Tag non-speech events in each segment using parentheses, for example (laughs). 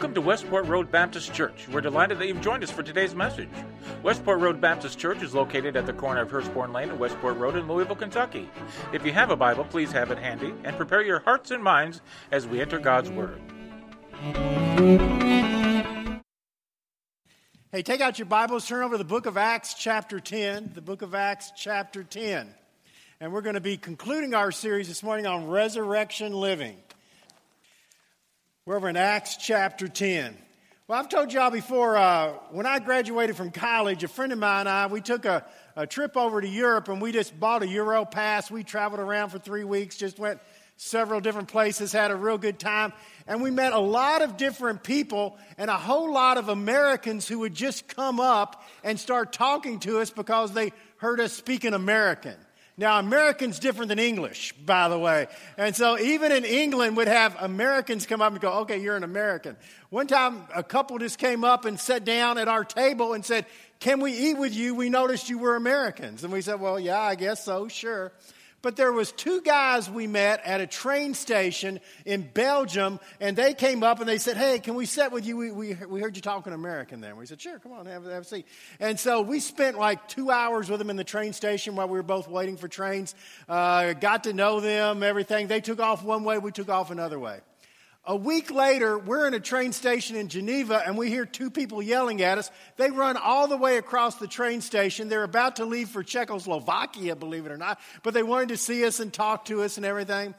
Welcome to Westport Road Baptist Church. We're delighted that you've joined us for today's message. Westport Road Baptist Church is located at the corner of Hurstbourne Lane and Westport Road in Louisville, Kentucky. If you have a Bible, please have it handy and prepare your hearts and minds as we enter God's Word. Hey, take out your Bibles, turn over to the book of Acts, chapter 10. The book of Acts, chapter 10. And we're going to be concluding our series this morning on resurrection living. We're over in Acts chapter 10. Well, I've told y'all before, uh, when I graduated from college, a friend of mine and I, we took a, a trip over to Europe and we just bought a Euro pass. We traveled around for three weeks, just went several different places, had a real good time. And we met a lot of different people and a whole lot of Americans who would just come up and start talking to us because they heard us speaking American. Now, American's different than English, by the way. And so even in England would have Americans come up and go, okay, you're an American. One time a couple just came up and sat down at our table and said, can we eat with you? We noticed you were Americans. And we said, well, yeah, I guess so, sure. But there was two guys we met at a train station in Belgium, and they came up and they said, "Hey, can we sit with you? We, we, we heard you talking American." Then we said, "Sure, come on, have, have a seat." And so we spent like two hours with them in the train station while we were both waiting for trains. Uh, got to know them, everything. They took off one way, we took off another way. A week later, we're in a train station in Geneva and we hear two people yelling at us. They run all the way across the train station. They're about to leave for Czechoslovakia, believe it or not, but they wanted to see us and talk to us and everything.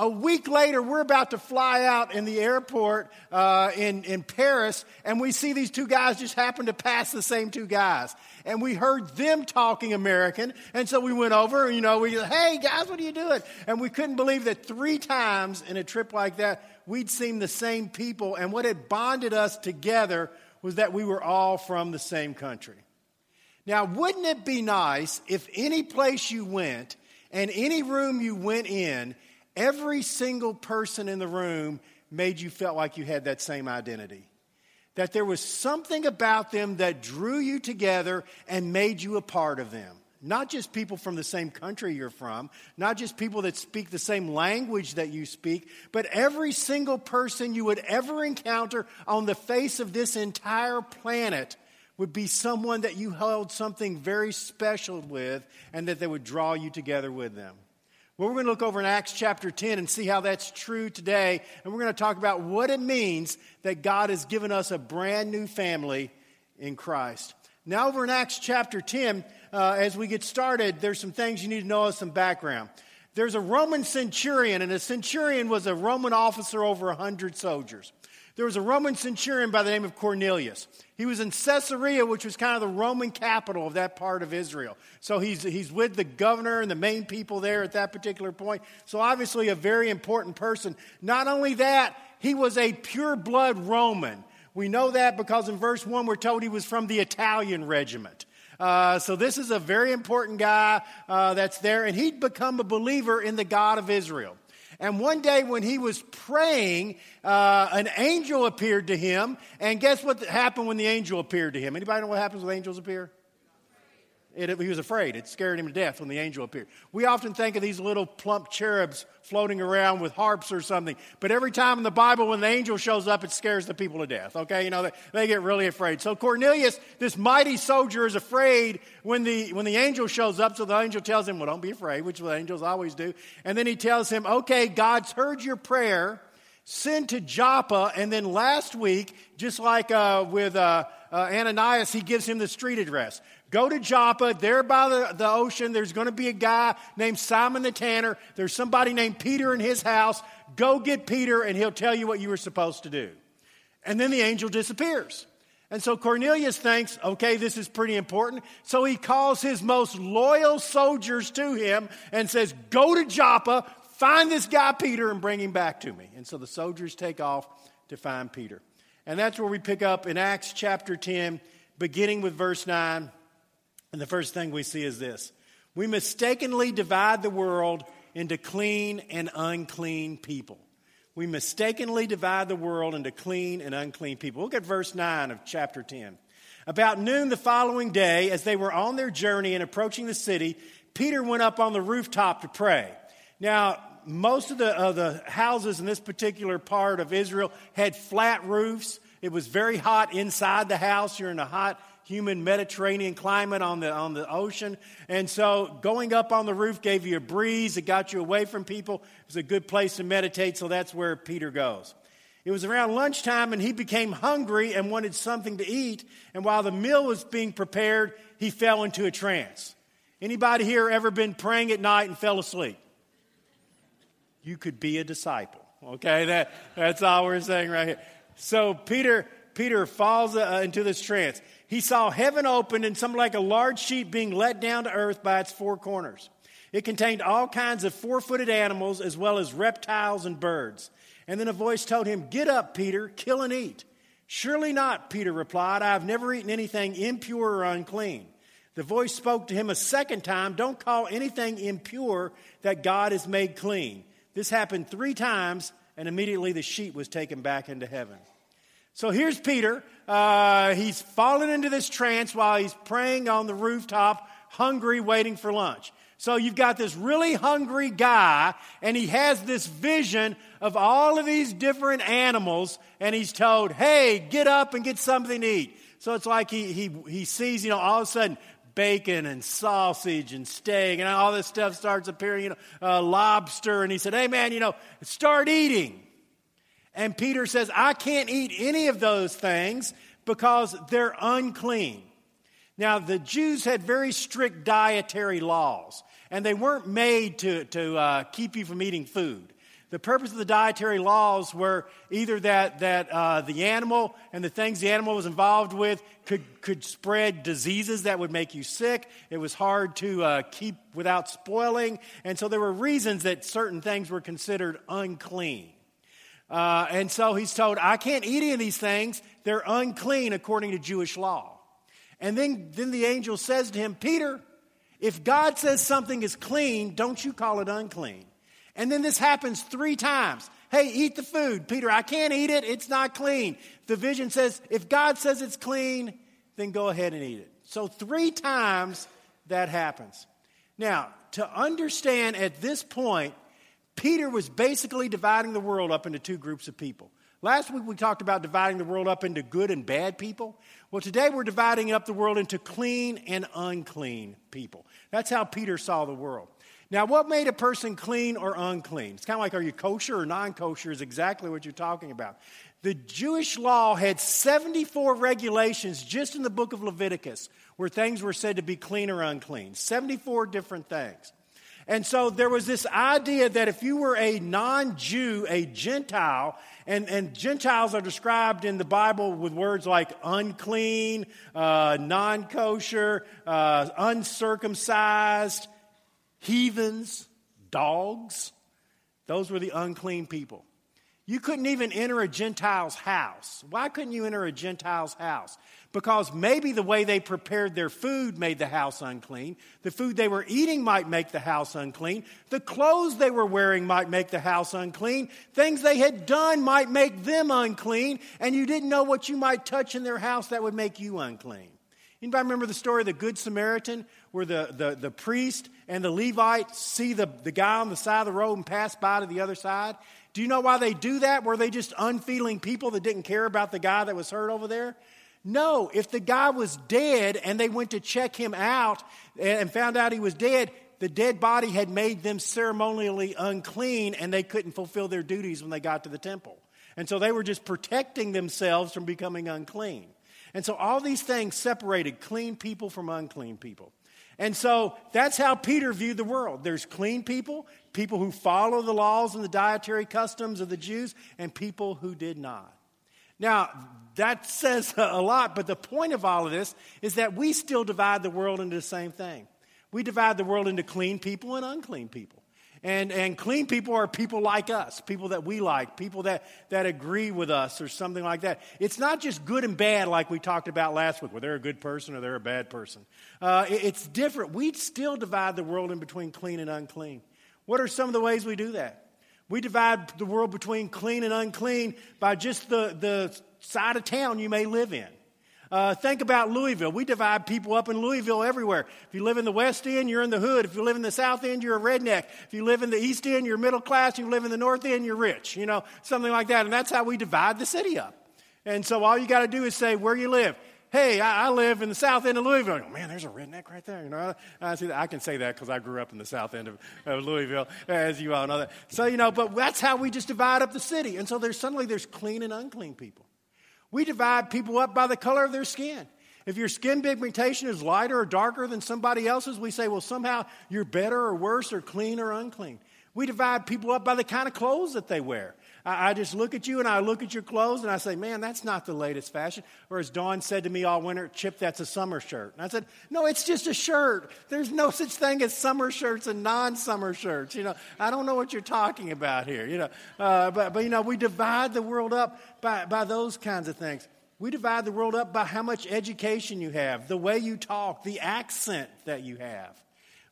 A week later, we're about to fly out in the airport uh, in, in Paris, and we see these two guys just happen to pass the same two guys. And we heard them talking American, and so we went over, you know, we hey, guys, what are you doing? And we couldn't believe that three times in a trip like that, we'd seen the same people, and what had bonded us together was that we were all from the same country. Now, wouldn't it be nice if any place you went and any room you went in, every single person in the room made you feel like you had that same identity. That there was something about them that drew you together and made you a part of them. Not just people from the same country you're from, not just people that speak the same language that you speak, but every single person you would ever encounter on the face of this entire planet would be someone that you held something very special with and that they would draw you together with them. Well, we're going to look over in Acts chapter 10 and see how that's true today. And we're going to talk about what it means that God has given us a brand new family in Christ. Now, over in Acts chapter 10, uh, as we get started, there's some things you need to know as some background. There's a Roman centurion, and a centurion was a Roman officer over 100 soldiers. There was a Roman centurion by the name of Cornelius. He was in Caesarea, which was kind of the Roman capital of that part of Israel. So he's, he's with the governor and the main people there at that particular point. So obviously a very important person. Not only that, he was a pure blood Roman. We know that because in verse 1 we're told he was from the Italian regiment. Uh, so this is a very important guy uh, that's there, and he'd become a believer in the God of Israel. And one day when he was praying, uh, an angel appeared to him. And guess what happened when the angel appeared to him? Anybody know what happens when angels appear? It, he was afraid. It scared him to death when the angel appeared. We often think of these little plump cherubs floating around with harps or something. But every time in the Bible, when the angel shows up, it scares the people to death. Okay? You know, they, they get really afraid. So Cornelius, this mighty soldier, is afraid when the, when the angel shows up. So the angel tells him, well, don't be afraid, which the angels always do. And then he tells him, okay, God's heard your prayer. Send to Joppa. And then last week, just like uh, with uh, uh, Ananias, he gives him the street address. Go to Joppa, there by the, the ocean. There's going to be a guy named Simon the Tanner. There's somebody named Peter in his house. Go get Peter, and he'll tell you what you were supposed to do. And then the angel disappears. And so Cornelius thinks, okay, this is pretty important. So he calls his most loyal soldiers to him and says, Go to Joppa, find this guy Peter, and bring him back to me. And so the soldiers take off to find Peter. And that's where we pick up in Acts chapter 10, beginning with verse 9. And the first thing we see is this we mistakenly divide the world into clean and unclean people. We mistakenly divide the world into clean and unclean people. Look at verse 9 of chapter 10. About noon the following day, as they were on their journey and approaching the city, Peter went up on the rooftop to pray. Now, most of the, uh, the houses in this particular part of Israel had flat roofs. It was very hot inside the house. You're in a hot, humid Mediterranean climate on the, on the ocean. And so going up on the roof gave you a breeze. It got you away from people. It was a good place to meditate, so that's where Peter goes. It was around lunchtime and he became hungry and wanted something to eat. And while the meal was being prepared, he fell into a trance. Anybody here ever been praying at night and fell asleep? You could be a disciple. Okay, that, that's all we're saying right here. So Peter, Peter falls uh, into this trance. He saw heaven opened and something like a large sheet being let down to earth by its four corners. It contained all kinds of four footed animals as well as reptiles and birds. And then a voice told him, Get up, Peter, kill and eat. Surely not, Peter replied. I have never eaten anything impure or unclean. The voice spoke to him a second time Don't call anything impure that God has made clean. This happened three times, and immediately the sheet was taken back into heaven. So here's Peter. Uh, he's fallen into this trance while he's praying on the rooftop, hungry, waiting for lunch. So you've got this really hungry guy, and he has this vision of all of these different animals, and he's told, hey, get up and get something to eat. So it's like he, he, he sees, you know, all of a sudden bacon and sausage and steak and all this stuff starts appearing, you know, uh, lobster. And he said, hey, man, you know, start eating. And Peter says, I can't eat any of those things because they're unclean. Now, the Jews had very strict dietary laws and they weren't made to, to uh, keep you from eating food. The purpose of the dietary laws were either that, that uh, the animal and the things the animal was involved with could, could spread diseases that would make you sick. It was hard to uh, keep without spoiling. And so there were reasons that certain things were considered unclean. Uh, and so he's told, I can't eat any of these things. They're unclean according to Jewish law. And then, then the angel says to him, Peter, if God says something is clean, don't you call it unclean. And then this happens three times. Hey, eat the food. Peter, I can't eat it. It's not clean. The vision says, if God says it's clean, then go ahead and eat it. So three times that happens. Now, to understand at this point, Peter was basically dividing the world up into two groups of people. Last week we talked about dividing the world up into good and bad people. Well, today we're dividing up the world into clean and unclean people. That's how Peter saw the world. Now, what made a person clean or unclean? It's kind of like are you kosher or non kosher, is exactly what you're talking about. The Jewish law had 74 regulations just in the book of Leviticus where things were said to be clean or unclean. 74 different things. And so there was this idea that if you were a non Jew, a Gentile, and, and Gentiles are described in the Bible with words like unclean, uh, non kosher, uh, uncircumcised, heathens, dogs. Those were the unclean people. You couldn't even enter a Gentile's house. Why couldn't you enter a Gentile's house? because maybe the way they prepared their food made the house unclean. The food they were eating might make the house unclean. The clothes they were wearing might make the house unclean. Things they had done might make them unclean, and you didn't know what you might touch in their house that would make you unclean. Anybody remember the story of the Good Samaritan, where the, the, the priest and the Levite see the, the guy on the side of the road and pass by to the other side? Do you know why they do that? Were they just unfeeling people that didn't care about the guy that was hurt over there? No, if the guy was dead and they went to check him out and found out he was dead, the dead body had made them ceremonially unclean and they couldn't fulfill their duties when they got to the temple. And so they were just protecting themselves from becoming unclean. And so all these things separated clean people from unclean people. And so that's how Peter viewed the world. There's clean people, people who follow the laws and the dietary customs of the Jews, and people who did not. Now, that says (laughs) a lot, but the point of all of this is that we still divide the world into the same thing. We divide the world into clean people and unclean people. And, and clean people are people like us, people that we like, people that, that agree with us or something like that. It's not just good and bad like we talked about last week, where they're a good person or they're a bad person. Uh, it, it's different. We still divide the world in between clean and unclean. What are some of the ways we do that? We divide the world between clean and unclean by just the, the side of town you may live in. Uh, think about Louisville. We divide people up in Louisville everywhere. If you live in the West End, you're in the hood. If you live in the South End, you're a redneck. If you live in the East End, you're middle class. If you live in the North End, you're rich. You know, something like that. And that's how we divide the city up. And so all you got to do is say where you live. Hey, I, I, live in the south end of Louisville. Oh, man, there's a redneck right there. You know, I, see that. I can say that because I grew up in the south end of, of, Louisville, as you all know that. So you know, but that's how we just divide up the city. And so there's suddenly there's clean and unclean people. We divide people up by the color of their skin. If your skin pigmentation is lighter or darker than somebody else's, we say, well, somehow you're better or worse or clean or unclean. We divide people up by the kind of clothes that they wear. I, I, just look at you and I look at your clothes and I say, man, that's not the latest fashion. Or as Dawn said to me all winter, Chip, that's a summer shirt. And I said, no, it's just a shirt. There's no such thing as summer shirts and non summer shirts. You know, I don't know what you're talking about here. You know, uh, but, but, you know, we divide the world up by, by those kinds of things. We divide the world up by how much education you have, the way you talk, the accent that you have.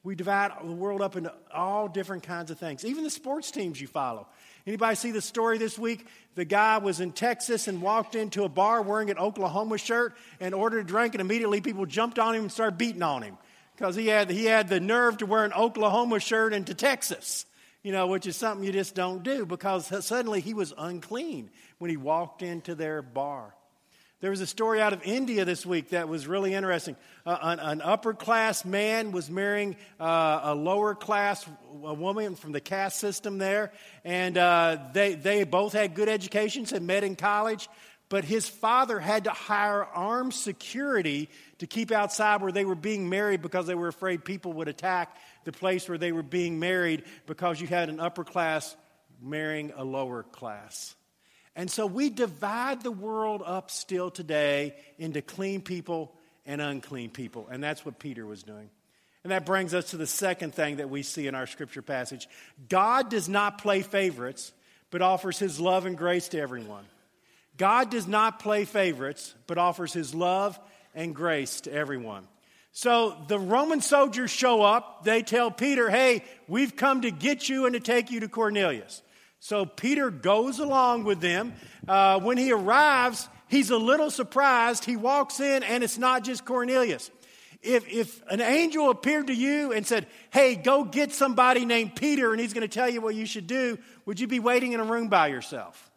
We divide the world up into all different kinds of things, even the sports teams you follow. Anybody see the story this week? The guy was in Texas and walked into a bar wearing an Oklahoma shirt and ordered a drink, and immediately people jumped on him and started beating on him because he had, he had the nerve to wear an Oklahoma shirt into Texas, you know, which is something you just don't do because suddenly he was unclean when he walked into their bar. There was a story out of India this week that was really interesting. Uh, an, an, upper class man was marrying uh, a lower class a woman from the caste system there, and uh, they, they both had good educations, and met in college, but his father had to hire armed security to keep outside where they were being married because they were afraid people would attack the place where they were being married because you had an upper class marrying a lower class. And so we divide the world up still today into clean people and unclean people. And that's what Peter was doing. And that brings us to the second thing that we see in our scripture passage God does not play favorites, but offers his love and grace to everyone. God does not play favorites, but offers his love and grace to everyone. So the Roman soldiers show up. They tell Peter, hey, we've come to get you and to take you to Cornelius. So Peter goes along with them. Uh, when he arrives, he's a little surprised. He walks in, and it's not just Cornelius. If, if an angel appeared to you and said, Hey, go get somebody named Peter, and he's going to tell you what you should do, would you be waiting in a room by yourself?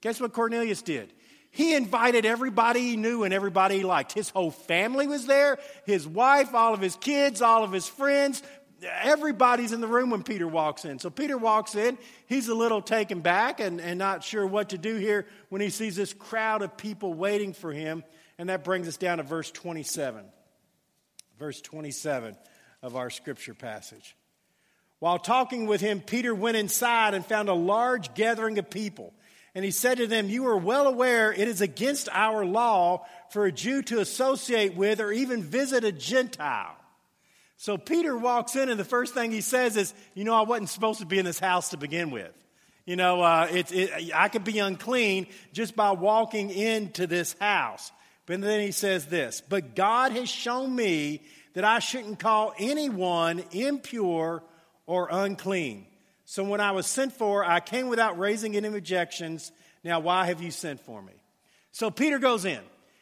Guess what Cornelius did? He invited everybody he knew and everybody he liked. His whole family was there, his wife, all of his kids, all of his friends, everybody's in the room when Peter walks in. So Peter walks in. He's a little taken back and, and not sure what to do here when he sees this crowd of people waiting for him. And that brings us down to verse 27. Verse 27 of our scripture passage. While talking with him, Peter went inside and found a large gathering of people. And he said to them, You are well aware it is against our law for a Jew to associate with or even visit a Gentile. So Peter walks in, and the first thing he says is, You know, I wasn't supposed to be in this house to begin with. You know, uh, it, it, I could be unclean just by walking into this house. But then he says this But God has shown me that I shouldn't call anyone impure or unclean. So when I was sent for, I came without raising any objections. Now, why have you sent for me? So Peter goes in.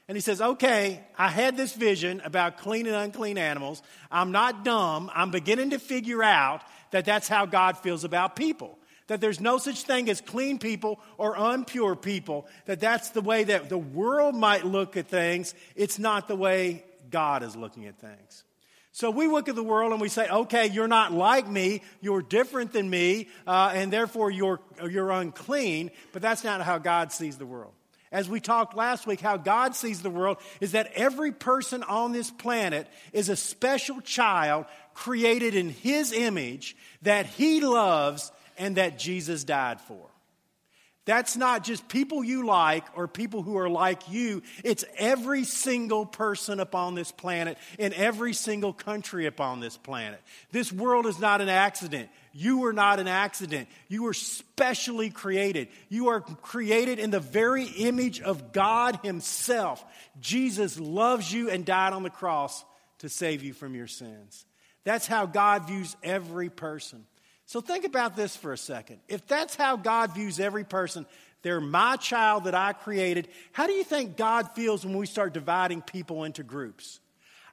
And he says, Okay, I had this vision about clean and unclean animals. I'm not dumb. I'm beginning to figure out that that's how God feels about people. That there's no such thing as clean people or impure people. That that's the way that the world might look at things. It's not the way God is looking at things. So we look at the world and we say, okay, you're not like me, you're different than me, uh, and therefore you're, you're unclean, but that's not how God sees the world as we talked last week, how God sees the world is that every person on this planet is a special child created in His image that He loves and that Jesus died for. That's not just people you like or people who are like you. It's every single person upon this planet in every single country upon this planet. This world is not an accident. You are not an accident. You were specially created. You are created in the very image of God Himself. Jesus loves you and died on the cross to save you from your sins. That's how God views every person. So think about this for a second. If that's how God views every person, They're my child that I created. How do you think God feels when we start dividing people into groups?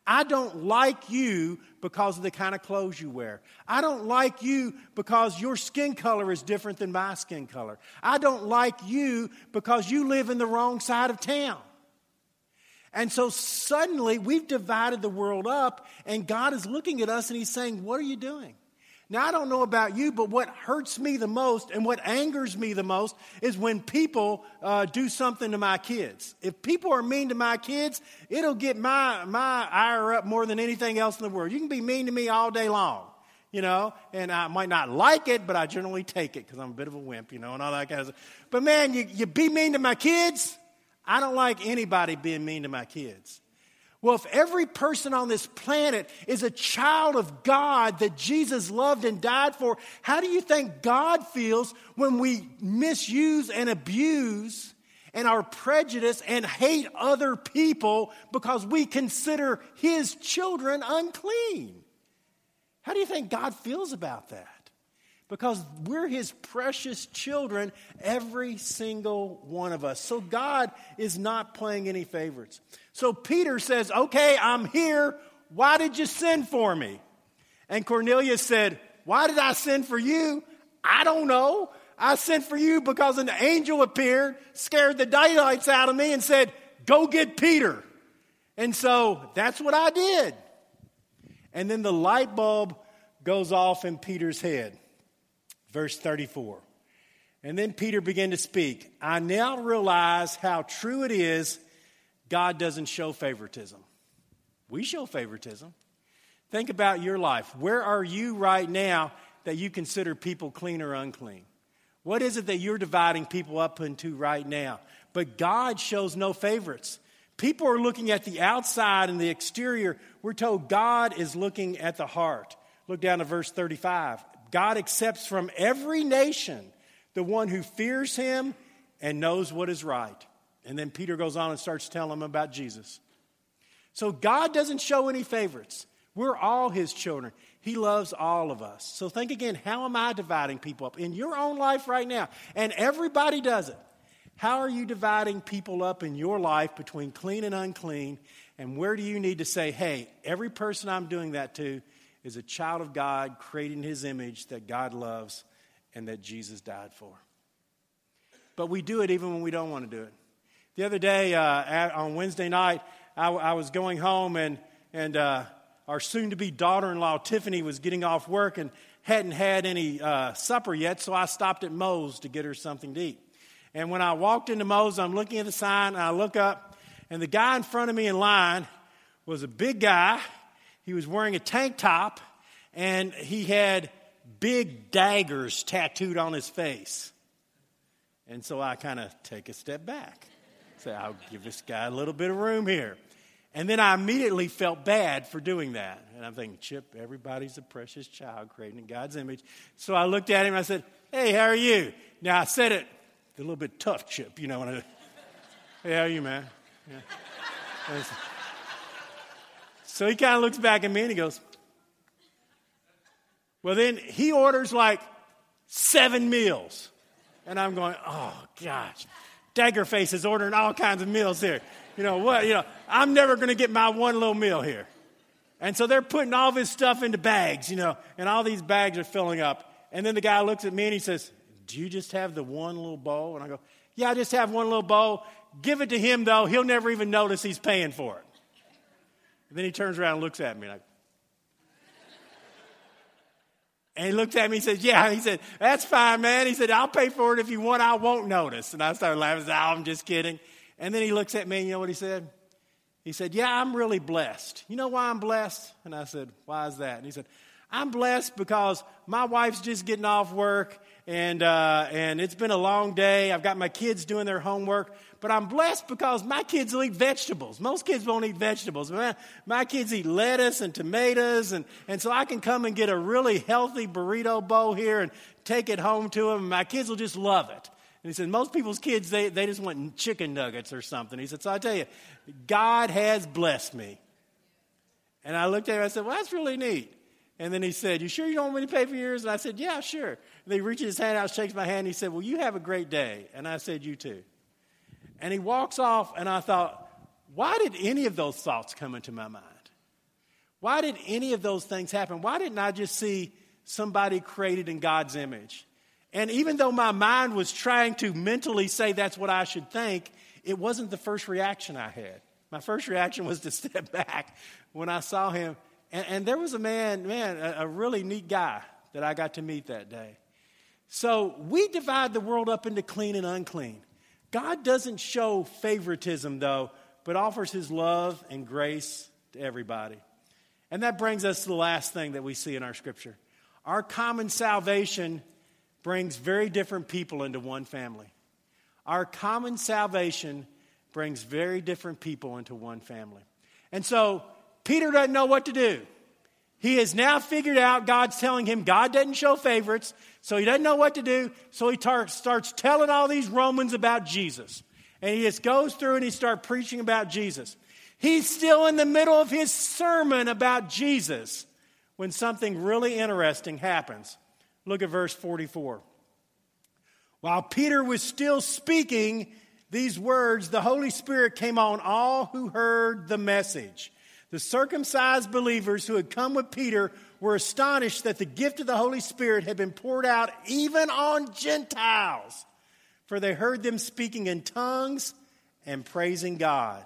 I don't like you because of the kind of clothes you wear. I don't like you because your skin color is different than my skin color. I don't like you because you live in the wrong side of town. And so suddenly we've divided the world up, and God is looking at us and He's saying, What are you doing? Now, I don't know about you, but what hurts me the most and what angers me the most is when people uh, do something to my kids. If people are mean to my kids, it'll get my, my ire up more than anything else in the world. You can be mean to me all day long, you know, and I might not like it, but I generally take it because I'm a bit of a wimp, you know, and all that kind of stuff. But man, you, you be mean to my kids, I don't like anybody being mean to my kids. Well, if every person on this planet is a child of God that Jesus loved and died for, how do you think God feels when we misuse and abuse and are prejudiced and hate other people because we consider his children unclean? How do you think God feels about that? Because we're his precious children, every single one of us. So God is not playing any favorites. So Peter says, Okay, I'm here. Why did you send for me? And Cornelius said, Why did I send for you? I don't know. I sent for you because an angel appeared, scared the daylights out of me, and said, Go get Peter. And so that's what I did. And then the light bulb goes off in Peter's head. Verse 34. And then Peter began to speak. I now realize how true it is God doesn't show favoritism. We show favoritism. Think about your life. Where are you right now that you consider people clean or unclean? What is it that you're dividing people up into right now? But God shows no favorites. People are looking at the outside and the exterior. We're told God is looking at the heart. Look down to verse 35. God accepts from every nation the one who fears him and knows what is right. And then Peter goes on and starts telling them about Jesus. So God doesn't show any favorites. We're all his children. He loves all of us. So think again how am I dividing people up in your own life right now? And everybody does it. How are you dividing people up in your life between clean and unclean? And where do you need to say, hey, every person I'm doing that to is a child of God, creating his image that God loves and that Jesus died for. But we do it even when we don't want to do it. The other day, uh, at, on Wednesday night, I, I, was going home, and, and uh, our soon to be daughter in law, Tiffany, was getting off work and hadn't had any uh, supper yet, so I stopped at Moe's to get her something to eat. And when I walked into Moe's, I'm looking at the sign, and I look up, and the guy in front of me in line was a big guy he was wearing a tank top and he had big daggers tattooed on his face. And so I kind of take a step back. Say, I'll give this guy a little bit of room here. And then I immediately felt bad for doing that. And I'm thinking, Chip, everybody's a precious child created in God's image. So I looked at him and I said, Hey, how are you? Now I said it a little bit tough, Chip, you know. When I, hey, how are you, man? Yeah. So he kind of looks back at me and he goes, Well, then he orders like seven meals. And I'm going, Oh, gosh. Daggerface is ordering all kinds of meals here. You know what? You know, I'm never going to get my one little meal here. And so they're putting all this stuff into bags, you know, and all these bags are filling up. And then the guy looks at me and he says, Do you just have the one little bowl? And I go, Yeah, I just have one little bowl. Give it to him, though. He'll never even notice he's paying for it. And then he turns around and looks at me like, (laughs) and he looks at me and says, Yeah. He said, That's fine, man. He said, I'll pay for it if you want. I won't notice. And I started laughing. I said, Oh, I'm just kidding. And then he looks at me and you know what he said? He said, Yeah, I'm really blessed. You know why I'm blessed? And I said, Why is that? And he said, I'm blessed because my wife's just getting off work and, uh, and it's been a long day. I've got my kids doing their homework, but I'm blessed because my kids will eat vegetables. Most kids won't eat vegetables. My, my kids eat lettuce and tomatoes, and, and so I can come and get a really healthy burrito bowl here and take it home to them. And my kids will just love it. And he said, most people's kids, they, they just want chicken nuggets or something. He said, so I tell you, God has blessed me. And I looked at him I said, well, that's really neat. And then he said, You sure you don't want me to pay for yours? And I said, Yeah, sure. And he reaches his hand out, shakes my hand, and he said, Well, you have a great day. And I said, You too. And he walks off, and I thought, Why did any of those thoughts come into my mind? Why did any of those things happen? Why didn't I just see somebody created in God's image? And even though my mind was trying to mentally say that's what I should think, it wasn't the first reaction I had. My first reaction was to (laughs) step back when I saw him. And, and there was a man, man, a, a really neat guy that I got to meet that day. So we divide the world up into clean and unclean. God doesn't show favoritism, though, but offers his love and grace to everybody. And that brings us to the last thing that we see in our scripture. Our common salvation brings very different people into one family. Our common salvation brings very different people into one family. And so Peter doesn't know what to do. He has now figured out God's telling him God doesn't show favorites, so he doesn't know what to do. So he tar- starts telling all these Romans about Jesus. And he just goes through and he starts preaching about Jesus. He's still in the middle of his sermon about Jesus when something really interesting happens. Look at verse 44. While Peter was still speaking these words, the Holy Spirit came on all who heard the message. The circumcised believers who had come with Peter were astonished that the gift of the Holy Spirit had been poured out even on Gentiles, for they heard them speaking in tongues and praising God.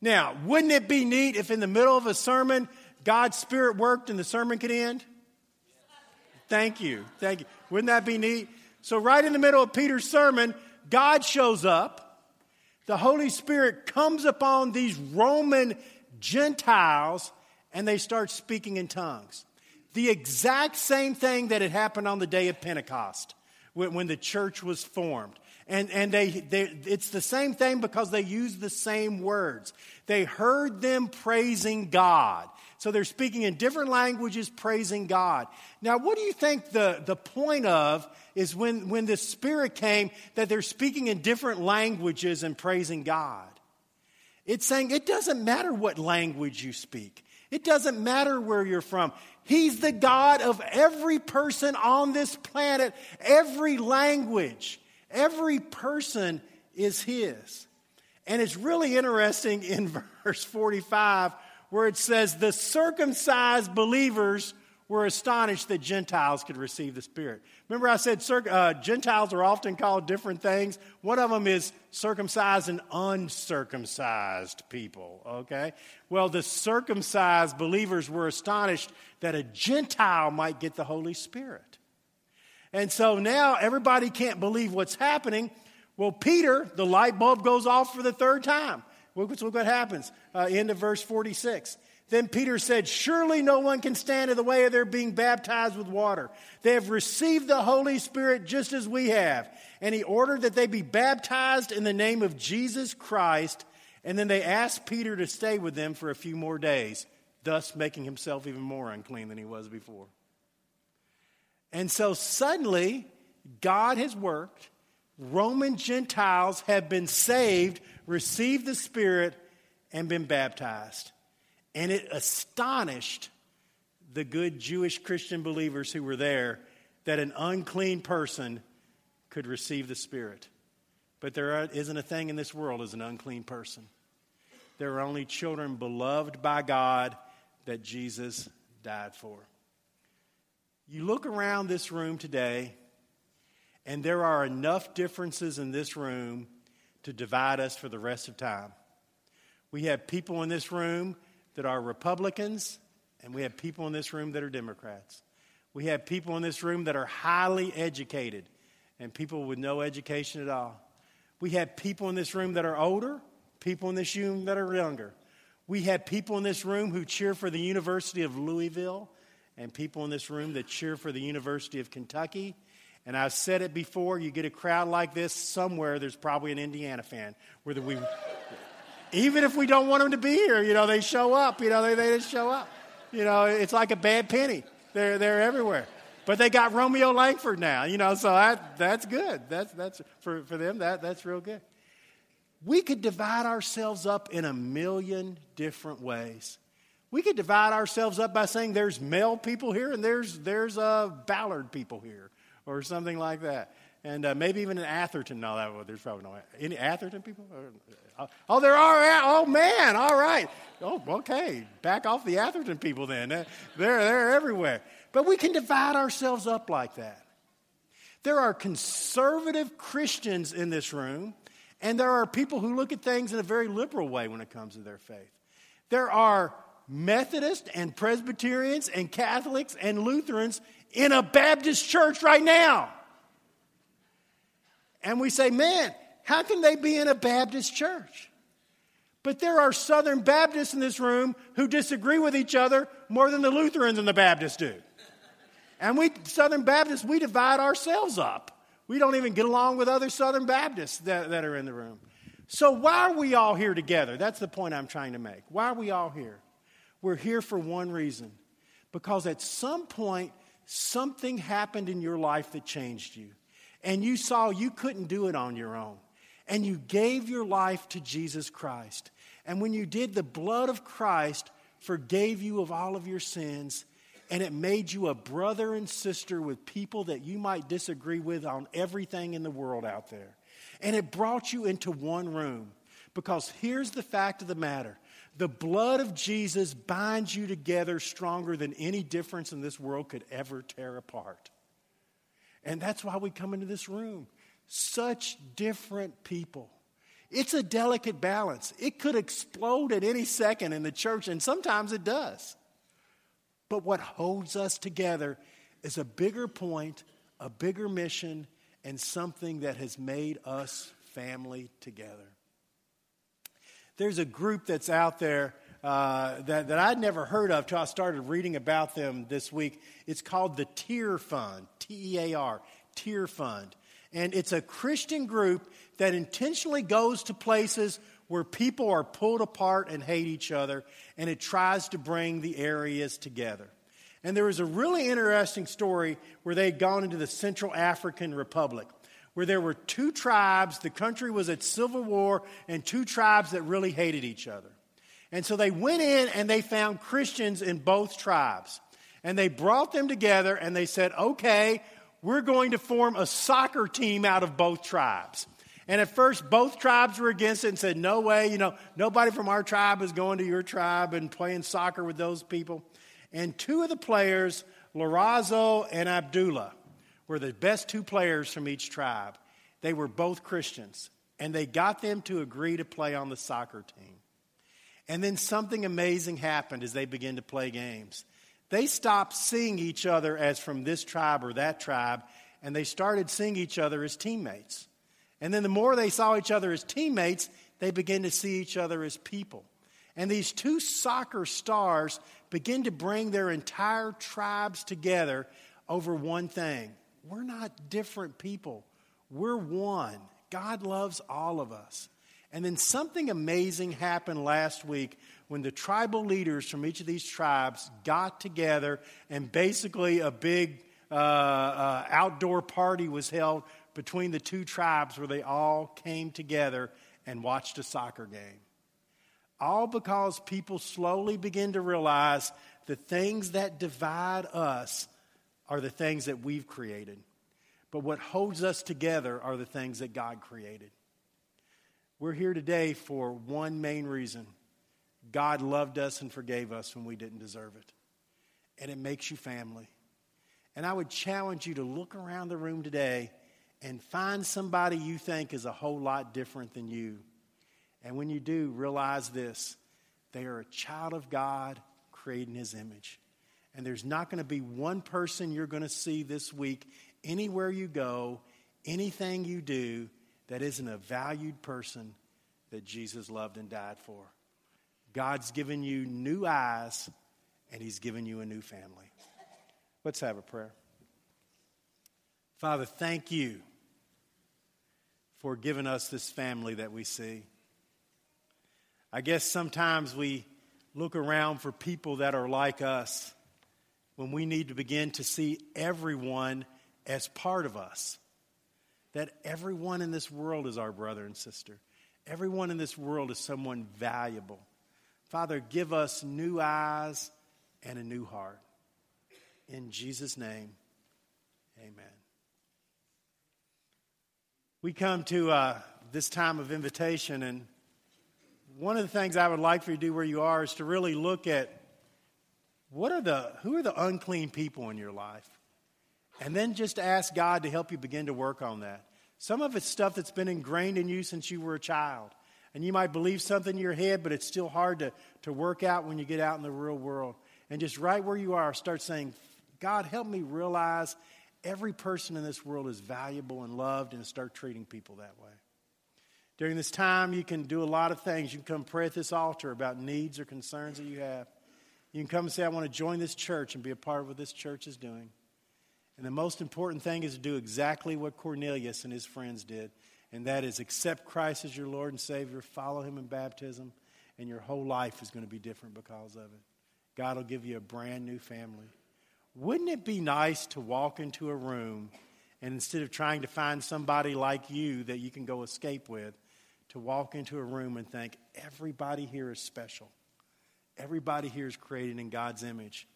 Now, wouldn't it be neat if in the middle of a sermon, God's Spirit worked and the sermon could end? Thank you. Thank you. Wouldn't that be neat? So, right in the middle of Peter's sermon, God shows up. The Holy Spirit comes upon these Roman Gentiles and they start speaking in tongues. The exact same thing that had happened on the day of Pentecost when, when the church was formed. And, and they, they, it's the same thing because they use the same words. They heard them praising God. So they're speaking in different languages, praising God. Now, what do you think the, the point of is when, when the Spirit came that they're speaking in different languages and praising God? It's saying it doesn't matter what language you speak. It doesn't matter where you're from. He's the God of every person on this planet, every language. Every person is His. And it's really interesting in (laughs) verse 45 where it says, The circumcised believers were astonished that Gentiles could receive the Spirit. Remember, I said uh, Gentiles are often called different things. One of them is circumcised and uncircumcised people, okay? Well, the circumcised believers were astonished that a Gentile might get the Holy Spirit. And so now everybody can't believe what's happening. Well, Peter, the light bulb goes off for the third time. Look, what happens. Uh, end of verse 46. Then Peter said, Surely no one can stand in the way of their being baptized with water. They have received the Holy Spirit just as we have. And he ordered that they be baptized in the name of Jesus Christ. And then they asked Peter to stay with them for a few more days, thus making himself even more unclean than he was before. And so suddenly, God has worked. Roman Gentiles have been saved, received the Spirit, and been baptized. And it astonished the good Jewish Christian believers who were there that an unclean person could receive the Spirit. But there isn't a thing in this world as an unclean person. There are only children beloved by God that Jesus died for. You look around this room today, and there are enough differences in this room to divide us for the rest of time. We have people in this room that are Republicans, and we have people in this room that are Democrats. We have people in this room that are highly educated and people with no education at all. We have people in this room that are older, people in this room that are younger. We have people in this room who cheer for the University of Louisville and people in this room that cheer for the University of Kentucky. And I've said it before, you get a crowd like this, somewhere there's probably an Indiana fan. Whether we even if we don't want them to be here, you know, they show up. You know, they, they just show up. You know, it's like a bad penny. They're, they're everywhere. But they got Romeo Langford now, you know, so that, that's good. That's, that's, for, for them, that, that's real good. We could divide ourselves up in a million different ways. We could divide ourselves up by saying there's male people here and there's, there's uh, Ballard people here or something like that. And uh, maybe even in Atherton. No, that, well, there's probably no. Any Atherton people? Uh, oh, there are. Oh, man. All right. Oh, okay. Back off the Atherton people then. They're, they're everywhere. But we can divide ourselves up like that. There are conservative Christians in this room, and there are people who look at things in a very liberal way when it comes to their faith. There are Methodists and Presbyterians and Catholics and Lutherans in a Baptist church right now. And we say, man, how can they be in a Baptist church? But there are Southern Baptists in this room who disagree with each other more than the Lutherans and the Baptists do. And we, Southern Baptists, we divide ourselves up. We don't even get along with other Southern Baptists that, that are in the room. So, why are we all here together? That's the point I'm trying to make. Why are we all here? We're here for one reason because at some point, something happened in your life that changed you. And you saw you couldn't do it on your own. And you gave your life to Jesus Christ. And when you did, the blood of Christ forgave you of all of your sins and it made you a brother and sister with people that you might disagree with on everything in the world out there. And it brought you into one room. Because here's the fact of the matter the blood of Jesus binds you together stronger than any difference in this world could ever tear apart. And that's why we come into this room. Such different people. It's a delicate balance. It could explode at any second in the church, and sometimes it does. But what holds us together is a bigger point, a bigger mission, and something that has made us family together. There's a group that's out there uh, that, that I'd never heard of till I started reading about them this week. It's called the Tear Fund, T E A R, Tear Fund. And it's a Christian group that intentionally goes to places where people are pulled apart and hate each other, and it tries to bring the areas together. And there was a really interesting story where they had gone into the Central African Republic, where there were two tribes, the country was at civil war, and two tribes that really hated each other. And so they went in and they found Christians in both tribes. And they brought them together and they said, okay, we're going to form a soccer team out of both tribes. And at first, both tribes were against it and said, No way, you know, nobody from our tribe is going to your tribe and playing soccer with those people. And two of the players, Lorazo and Abdullah, were the best two players from each tribe. They were both Christians, and they got them to agree to play on the soccer team. And then something amazing happened as they began to play games. They stopped seeing each other as from this tribe or that tribe, and they started seeing each other as teammates. And then the more they saw each other as teammates, they began to see each other as people. And these two soccer stars begin to bring their entire tribes together over one thing. We're not different people, we're one. God loves all of us. And then something amazing happened last week when the tribal leaders from each of these tribes got together and basically a big uh, uh, outdoor party was held between the two tribes where they all came together and watched a soccer game. All because people slowly begin to realize the things that divide us are the things that we've created. But what holds us together are the things that God created. We're here today for one main reason God loved us and forgave us when we didn't deserve it. And it makes you family. And I would challenge you to look around the room today and find somebody you think is a whole lot different than you. And when you do, realize this they are a child of God created in His image. And there's not going to be one person you're going to see this week, anywhere you go, anything you do, that isn't a valued person that Jesus loved and died for. God's given you new eyes, and He's given you a new family. Let's have a prayer. Father, thank you for giving us this family that we see. I guess sometimes we look around for people that are like us when we need to begin to see everyone as part of us. That everyone in this world is our brother and sister. Everyone in this world is someone valuable. Father, give us new eyes and a new heart. In Jesus' name, amen. We come to uh, this time of invitation, and one of the things I would like for you to do where you are is to really look at what are the who are the unclean people in your life, and then just ask God to help you begin to work on that. Some of it's stuff that's been ingrained in you since you were a child, and you might believe something in your head, but it's still hard to to work out when you get out in the real world. And just right where you are, start saying, God, help me realize every person in this world is valuable and loved and start treating people that way. During this time, you can do a lot of things. You can come pray at this altar about needs or concerns that you have. You can come and say, I want to join this church and be a part of what this church is doing. And the most important thing is to do exactly what Cornelius and his friends did, and that is accept Christ as your Lord and Savior, follow him in baptism, and your whole life is going to be different because of it. God will give you a brand new family. Wouldn't it be nice to walk into a room and instead of trying to find somebody like you that you can go escape with, to walk into a room and think, everybody here is special. Everybody here is created in God's image.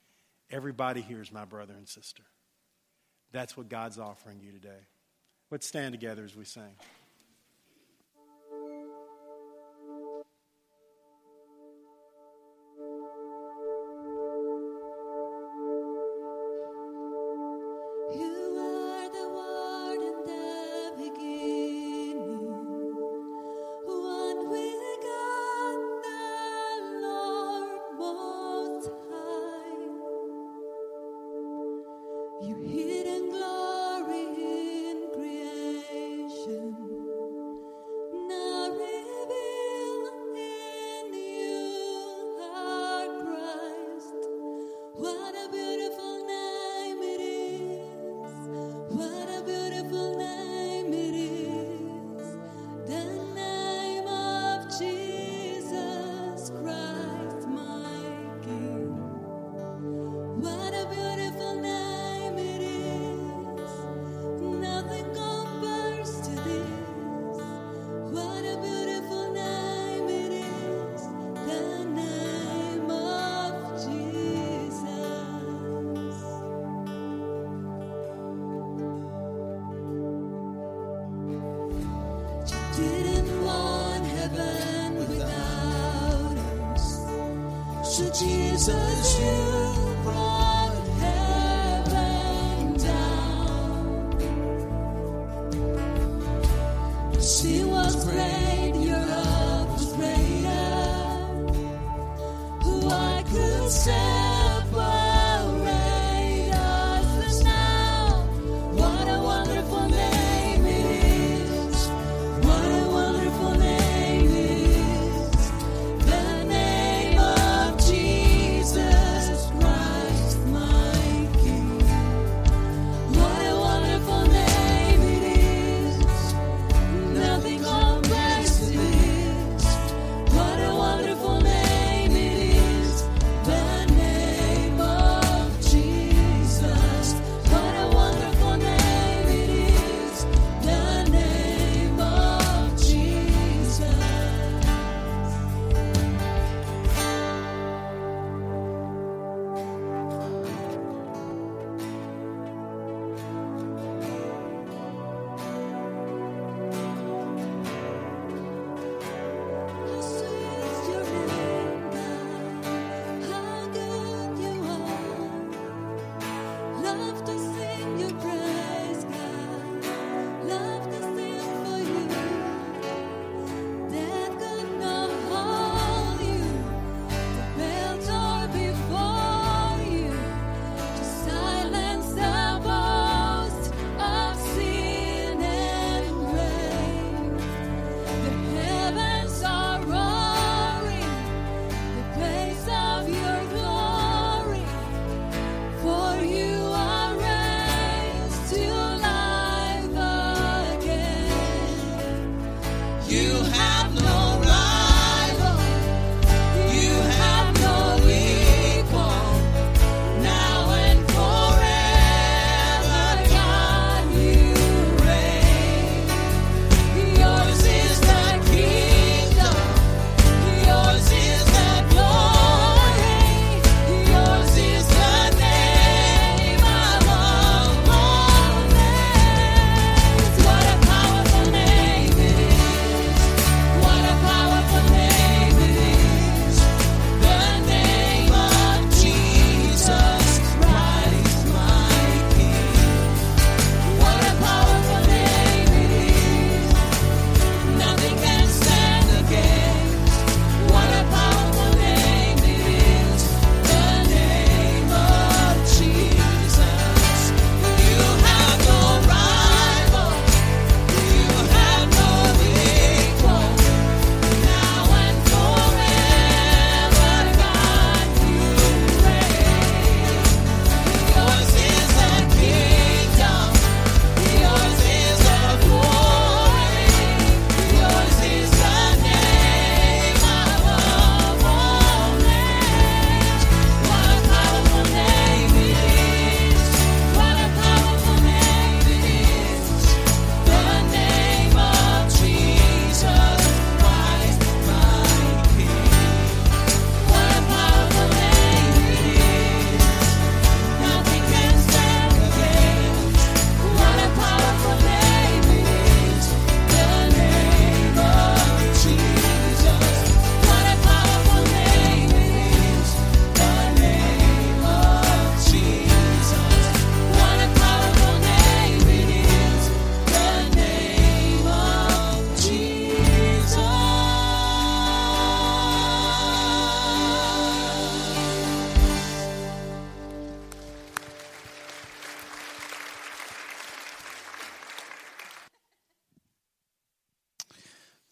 Everybody here is my brother and sister. That's what God's offering you today. Let's stand together as we sing.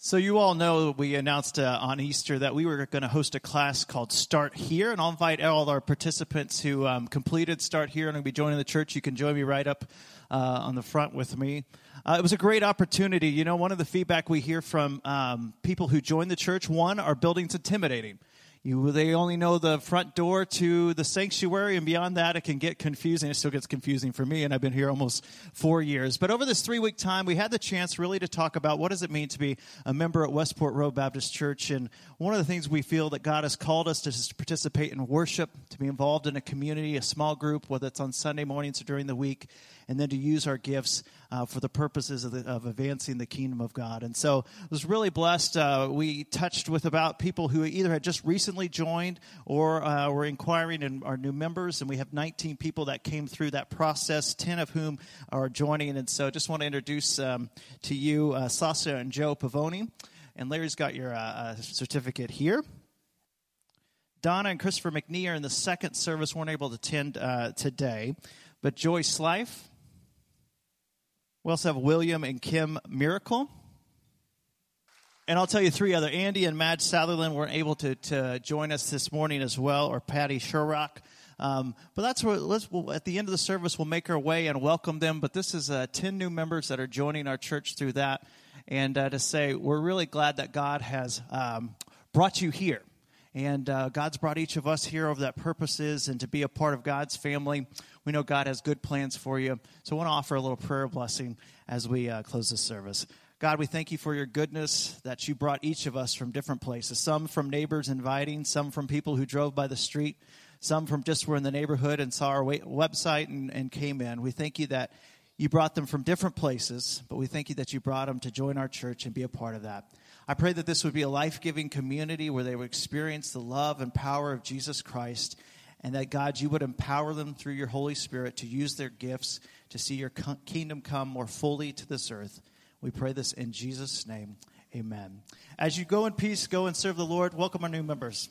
So, you all know we announced uh, on Easter that we were going to host a class called Start Here, and I'll invite all our participants who um, completed Start Here and will be joining the church. You can join me right up uh, on the front with me. Uh, it was a great opportunity. You know, one of the feedback we hear from um, people who join the church one, our building's intimidating. You, they only know the front door to the sanctuary, and beyond that, it can get confusing. It still gets confusing for me, and I've been here almost four years. But over this three week time, we had the chance really to talk about what does it mean to be a member at Westport Road Baptist Church. And one of the things we feel that God has called us to participate in worship, to be involved in a community, a small group, whether it's on Sunday mornings or during the week and then to use our gifts uh, for the purposes of, the, of, advancing the kingdom of God. And so I was really blessed. Uh, we touched with about people who either had just recently joined or uh, were inquiring and are new members, and we have 19 people that came through that process, 10 of whom are joining. And so just want to introduce um, to you uh, Sasha and Joe Pavoni. And Larry's got your uh, uh, certificate here. Donna and Christopher McNee are in the second service, weren't able to attend today. But Joyce Life, we also have William and Kim Miracle. And I'll tell you three other. Andy and Madge Sutherland weren't able to, to join us this morning as well, or Patty Sherrock. Um, but that's where we'll, at the end of the service, we'll make our way and welcome them. But this is uh, 10 new members that are joining our church through that. And uh, to say, we're really glad that God has um, brought you here. And uh, God's brought each of us here over that purpose is and to be a part of God's family. We know God has good plans for you. So I want to offer a little prayer blessing as we uh, close this service. God, we thank you for your goodness that you brought each of us from different places. Some from neighbors inviting, some from people who drove by the street, some from just were in the neighborhood and saw our website and, and came in. We thank you that you brought them from different places, but we thank you that you brought them to join our church and be a part of that. I pray that this would be a life giving community where they would experience the love and power of Jesus Christ, and that, God, you would empower them through your Holy Spirit to use their gifts to see your kingdom come more fully to this earth. We pray this in Jesus' name. Amen. As you go in peace, go and serve the Lord. Welcome our new members.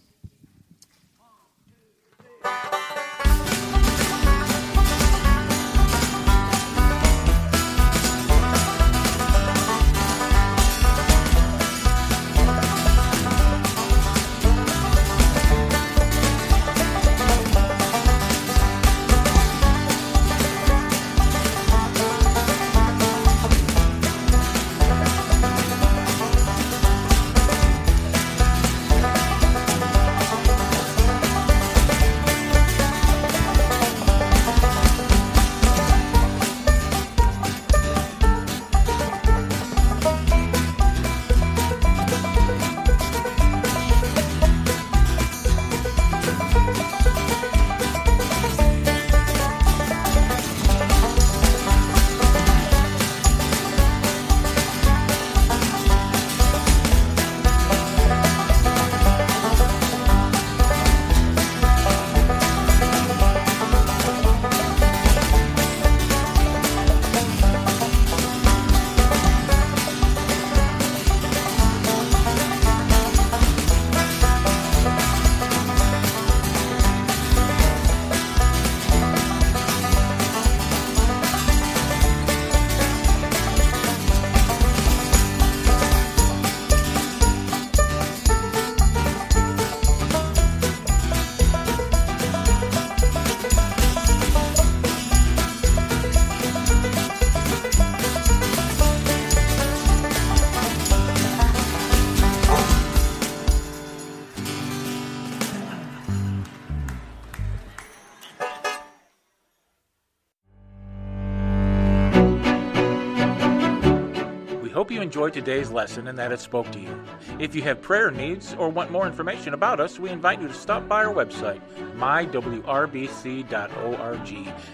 Enjoyed today's lesson and that it spoke to you. If you have prayer needs or want more information about us, we invite you to stop by our website, mywrbc.org,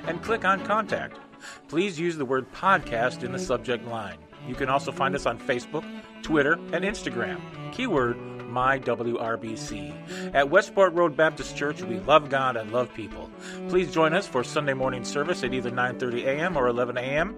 and click on Contact. Please use the word podcast in the subject line. You can also find us on Facebook, Twitter, and Instagram. Keyword MyWRBC. At Westport Road Baptist Church, we love God and love people. Please join us for Sunday morning service at either 9:30 a.m. or 11 a.m.